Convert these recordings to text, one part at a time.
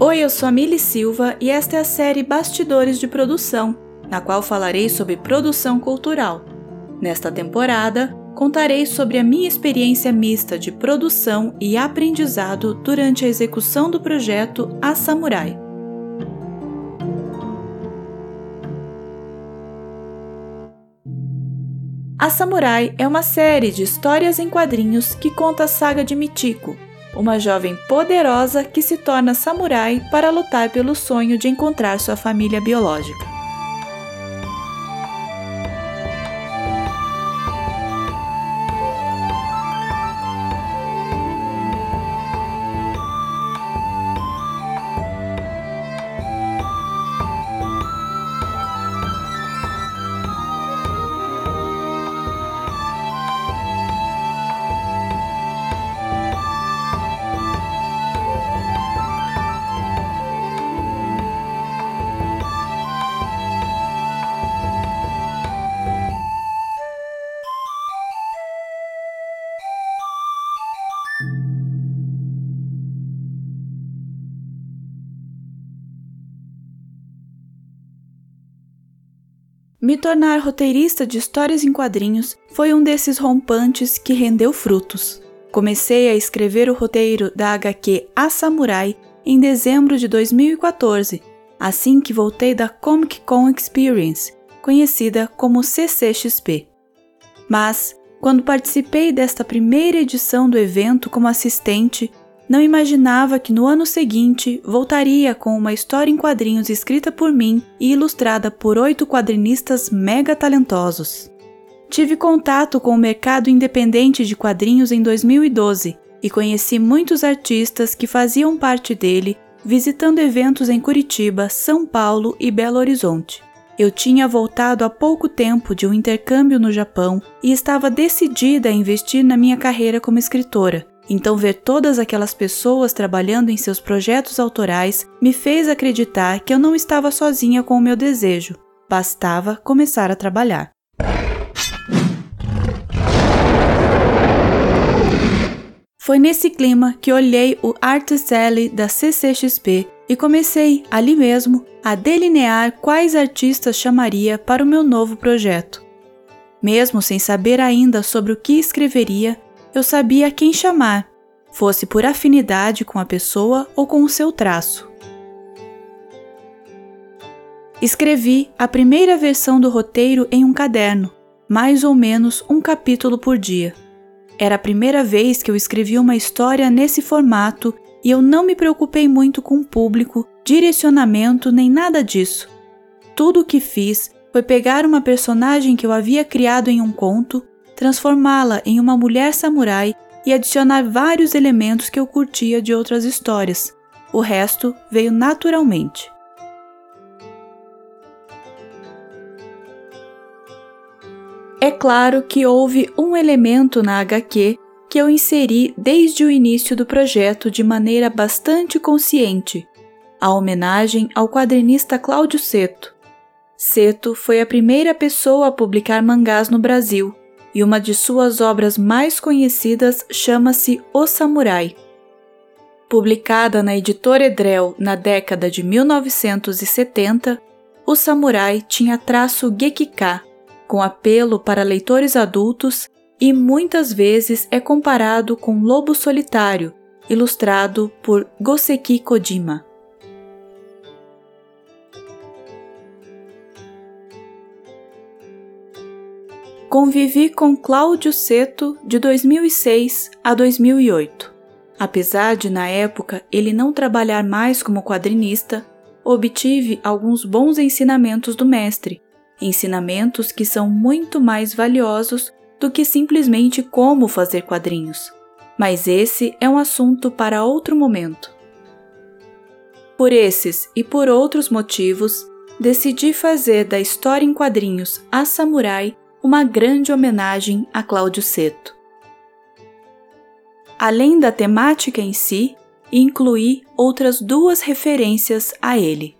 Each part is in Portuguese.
Oi, eu sou a Mili Silva e esta é a série Bastidores de Produção, na qual falarei sobre produção cultural. Nesta temporada, contarei sobre a minha experiência mista de produção e aprendizado durante a execução do projeto A Samurai. A Samurai é uma série de histórias em quadrinhos que conta a saga de Michiko, uma jovem poderosa que se torna samurai para lutar pelo sonho de encontrar sua família biológica. Me tornar roteirista de histórias em quadrinhos foi um desses rompantes que rendeu frutos. Comecei a escrever o roteiro da HQ A Samurai em dezembro de 2014, assim que voltei da Comic Con Experience, conhecida como CCXP. Mas, quando participei desta primeira edição do evento como assistente, não imaginava que no ano seguinte voltaria com uma história em quadrinhos escrita por mim e ilustrada por oito quadrinistas mega talentosos. Tive contato com o mercado independente de quadrinhos em 2012 e conheci muitos artistas que faziam parte dele, visitando eventos em Curitiba, São Paulo e Belo Horizonte. Eu tinha voltado há pouco tempo de um intercâmbio no Japão e estava decidida a investir na minha carreira como escritora então, ver todas aquelas pessoas trabalhando em seus projetos autorais me fez acreditar que eu não estava sozinha com o meu desejo, bastava começar a trabalhar. Foi nesse clima que olhei o Artist Alley da CCXP e comecei, ali mesmo, a delinear quais artistas chamaria para o meu novo projeto. Mesmo sem saber ainda sobre o que escreveria, eu sabia quem chamar, fosse por afinidade com a pessoa ou com o seu traço. Escrevi a primeira versão do roteiro em um caderno, mais ou menos um capítulo por dia. Era a primeira vez que eu escrevi uma história nesse formato e eu não me preocupei muito com público, direcionamento nem nada disso. Tudo o que fiz foi pegar uma personagem que eu havia criado em um conto transformá-la em uma mulher samurai e adicionar vários elementos que eu curtia de outras histórias. O resto veio naturalmente. É claro que houve um elemento na HQ que eu inseri desde o início do projeto de maneira bastante consciente: a homenagem ao quadrinista Cláudio Seto. Seto foi a primeira pessoa a publicar mangás no Brasil e uma de suas obras mais conhecidas chama-se O Samurai. Publicada na editora Edrel na década de 1970, O Samurai tinha traço Gekika, com apelo para leitores adultos e muitas vezes é comparado com Lobo Solitário, ilustrado por Goseki Kojima. Convivi com Cláudio Seto de 2006 a 2008. Apesar de, na época, ele não trabalhar mais como quadrinista, obtive alguns bons ensinamentos do mestre, ensinamentos que são muito mais valiosos do que simplesmente como fazer quadrinhos. Mas esse é um assunto para outro momento. Por esses e por outros motivos, decidi fazer da história em quadrinhos A Samurai uma grande homenagem a Cláudio Seto. Além da temática em si, incluí outras duas referências a ele.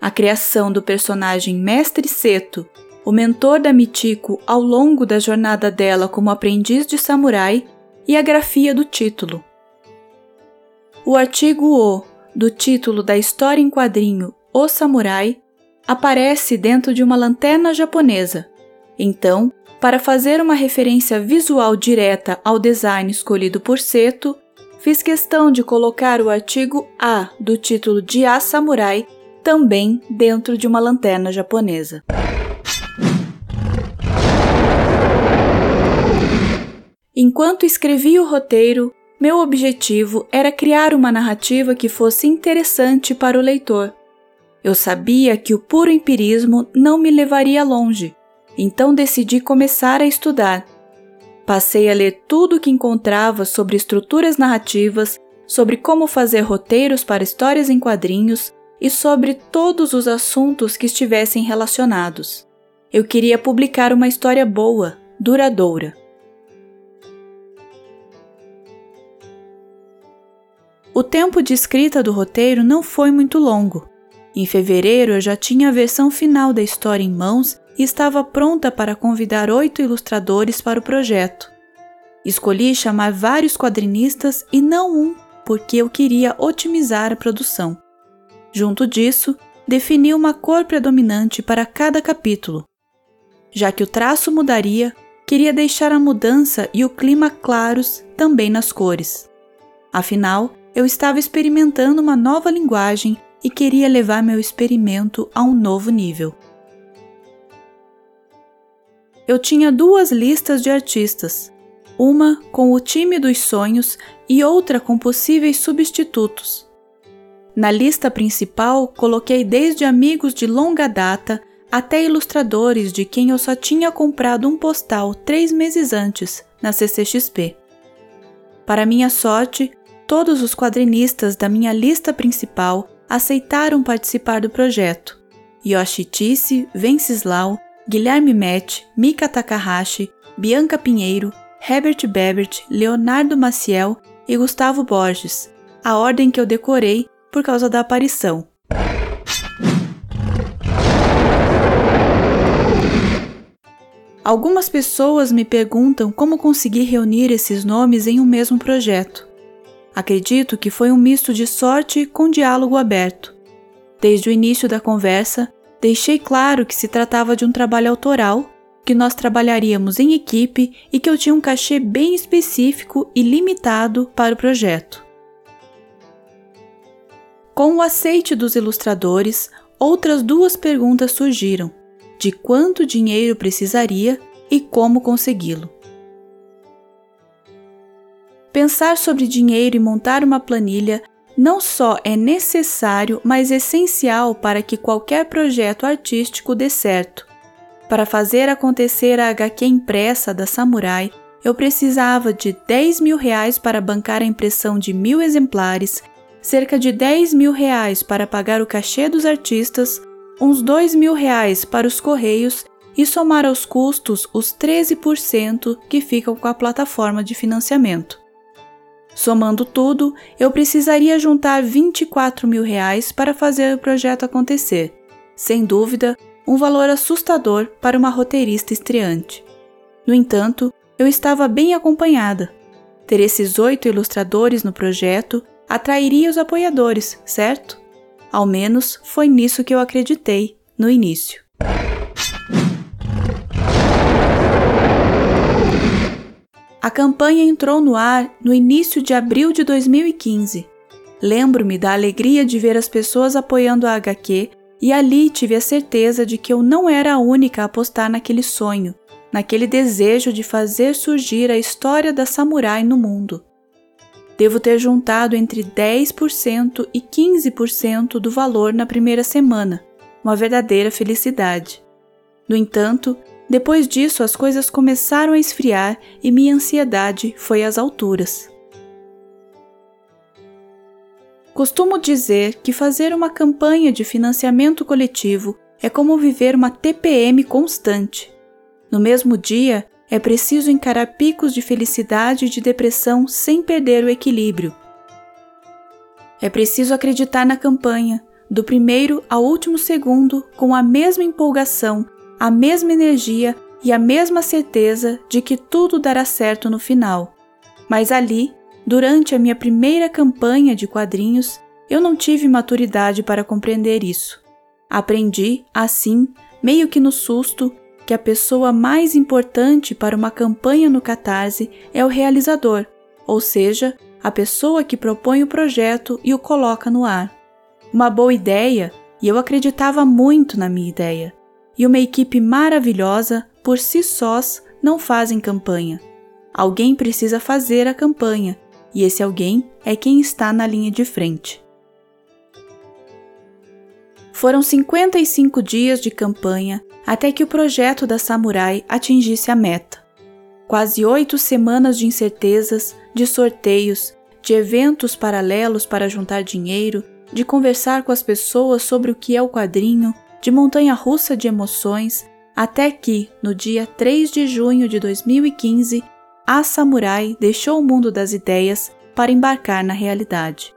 A criação do personagem Mestre Seto, o mentor da Mitiko ao longo da jornada dela como aprendiz de samurai, e a grafia do título. O artigo O do título da história em quadrinho O Samurai, aparece dentro de uma lanterna japonesa. Então, para fazer uma referência visual direta ao design escolhido por Seto, fiz questão de colocar o artigo A do título de A Samurai também dentro de uma lanterna japonesa. Enquanto escrevia o roteiro, meu objetivo era criar uma narrativa que fosse interessante para o leitor. Eu sabia que o puro empirismo não me levaria longe, então decidi começar a estudar. Passei a ler tudo o que encontrava sobre estruturas narrativas, sobre como fazer roteiros para histórias em quadrinhos e sobre todos os assuntos que estivessem relacionados. Eu queria publicar uma história boa, duradoura. O tempo de escrita do roteiro não foi muito longo. Em fevereiro eu já tinha a versão final da história em mãos e estava pronta para convidar oito ilustradores para o projeto. Escolhi chamar vários quadrinistas e não um, porque eu queria otimizar a produção. Junto disso, defini uma cor predominante para cada capítulo. Já que o traço mudaria, queria deixar a mudança e o clima claros também nas cores. Afinal, eu estava experimentando uma nova linguagem e queria levar meu experimento a um novo nível. Eu tinha duas listas de artistas, uma com o time dos sonhos e outra com possíveis substitutos. Na lista principal, coloquei desde amigos de longa data até ilustradores de quem eu só tinha comprado um postal três meses antes, na CCXP. Para minha sorte, todos os quadrinistas da minha lista principal aceitaram participar do projeto. Yoshi Tisse, Venceslau, Guilherme Met, Mika Takahashi, Bianca Pinheiro, Herbert Bebert, Leonardo Maciel e Gustavo Borges, a ordem que eu decorei por causa da aparição. Algumas pessoas me perguntam como consegui reunir esses nomes em um mesmo projeto. Acredito que foi um misto de sorte com diálogo aberto. Desde o início da conversa, deixei claro que se tratava de um trabalho autoral, que nós trabalharíamos em equipe e que eu tinha um cachê bem específico e limitado para o projeto. Com o aceite dos ilustradores, outras duas perguntas surgiram: de quanto dinheiro precisaria e como consegui-lo. Pensar sobre dinheiro e montar uma planilha não só é necessário, mas essencial para que qualquer projeto artístico dê certo. Para fazer acontecer a HQ impressa da Samurai, eu precisava de 10 mil reais para bancar a impressão de mil exemplares, cerca de 10 mil reais para pagar o cachê dos artistas, uns 2 mil reais para os correios e somar aos custos os 13% que ficam com a plataforma de financiamento. Somando tudo, eu precisaria juntar 24 mil reais para fazer o projeto acontecer. Sem dúvida, um valor assustador para uma roteirista estreante. No entanto, eu estava bem acompanhada. Ter esses oito ilustradores no projeto atrairia os apoiadores, certo? Ao menos foi nisso que eu acreditei no início. A campanha entrou no ar no início de abril de 2015. Lembro-me da alegria de ver as pessoas apoiando a HQ e ali tive a certeza de que eu não era a única a apostar naquele sonho, naquele desejo de fazer surgir a história da samurai no mundo. Devo ter juntado entre 10% e 15% do valor na primeira semana, uma verdadeira felicidade. No entanto, depois disso, as coisas começaram a esfriar e minha ansiedade foi às alturas. Costumo dizer que fazer uma campanha de financiamento coletivo é como viver uma TPM constante. No mesmo dia, é preciso encarar picos de felicidade e de depressão sem perder o equilíbrio. É preciso acreditar na campanha, do primeiro ao último segundo, com a mesma empolgação a mesma energia e a mesma certeza de que tudo dará certo no final. Mas ali, durante a minha primeira campanha de quadrinhos, eu não tive maturidade para compreender isso. Aprendi, assim, meio que no susto, que a pessoa mais importante para uma campanha no Catarse é o realizador, ou seja, a pessoa que propõe o projeto e o coloca no ar. Uma boa ideia, e eu acreditava muito na minha ideia. E uma equipe maravilhosa, por si sós, não fazem campanha. Alguém precisa fazer a campanha, e esse alguém é quem está na linha de frente. Foram 55 dias de campanha até que o projeto da Samurai atingisse a meta. Quase oito semanas de incertezas, de sorteios, de eventos paralelos para juntar dinheiro, de conversar com as pessoas sobre o que é o quadrinho, de montanha russa de emoções, até que, no dia 3 de junho de 2015, a Samurai deixou o mundo das ideias para embarcar na realidade.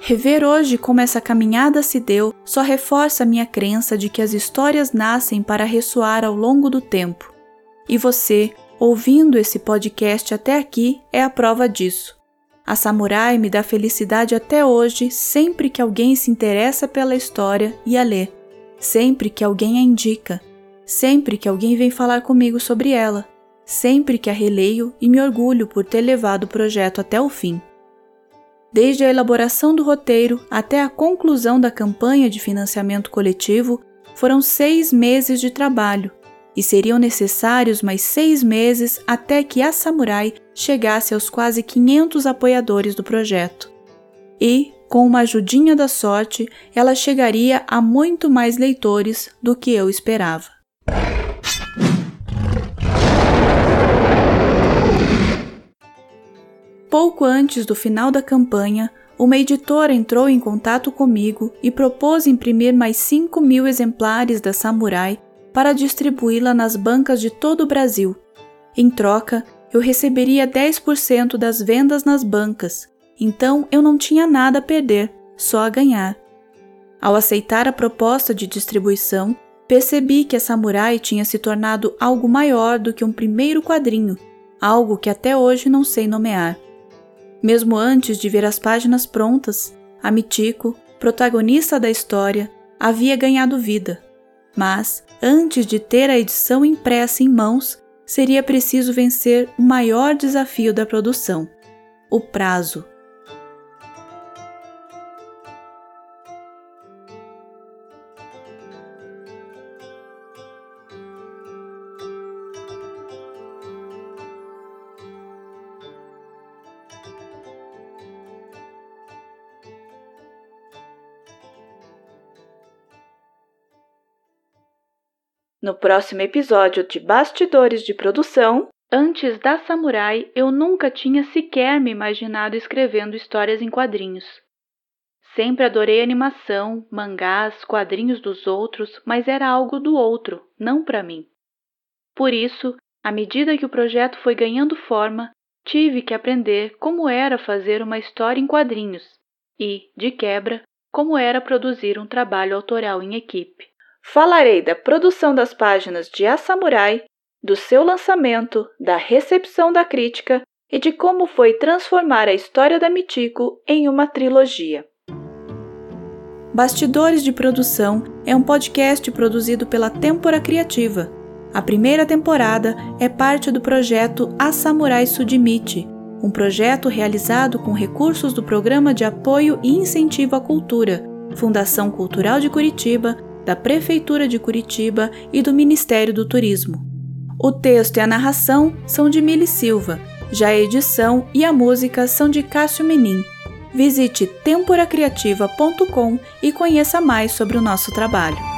Rever hoje como essa caminhada se deu só reforça minha crença de que as histórias nascem para ressoar ao longo do tempo. E você, ouvindo esse podcast até aqui, é a prova disso. A Samurai me dá felicidade até hoje sempre que alguém se interessa pela história e a lê, sempre que alguém a indica, sempre que alguém vem falar comigo sobre ela, sempre que a releio e me orgulho por ter levado o projeto até o fim. Desde a elaboração do roteiro até a conclusão da campanha de financiamento coletivo, foram seis meses de trabalho, e seriam necessários mais seis meses até que a Samurai chegasse aos quase 500 apoiadores do projeto. E, com uma ajudinha da sorte, ela chegaria a muito mais leitores do que eu esperava. Pouco antes do final da campanha, uma editora entrou em contato comigo e propôs imprimir mais 5 mil exemplares da Samurai para distribuí-la nas bancas de todo o Brasil. Em troca, eu receberia 10% das vendas nas bancas, então eu não tinha nada a perder, só a ganhar. Ao aceitar a proposta de distribuição, percebi que a Samurai tinha se tornado algo maior do que um primeiro quadrinho, algo que até hoje não sei nomear. Mesmo antes de ver as páginas prontas, a Mitiko, protagonista da história, havia ganhado vida. Mas, antes de ter a edição impressa em mãos, seria preciso vencer o maior desafio da produção: o prazo. No próximo episódio de Bastidores de Produção, antes da Samurai, eu nunca tinha sequer me imaginado escrevendo histórias em quadrinhos. Sempre adorei animação, mangás, quadrinhos dos outros, mas era algo do outro, não para mim. Por isso, à medida que o projeto foi ganhando forma, tive que aprender como era fazer uma história em quadrinhos e, de quebra, como era produzir um trabalho autoral em equipe. Falarei da produção das páginas de A Samurai, do seu lançamento, da recepção da crítica e de como foi transformar a história da Mitico em uma trilogia. Bastidores de Produção é um podcast produzido pela Tempora Criativa. A primeira temporada é parte do projeto A Samurai Sudimite, um projeto realizado com recursos do Programa de Apoio e Incentivo à Cultura, Fundação Cultural de Curitiba, da Prefeitura de Curitiba e do Ministério do Turismo. O texto e a narração são de Mili Silva, já a edição e a música são de Cássio Menin. Visite temporacriativa.com e conheça mais sobre o nosso trabalho.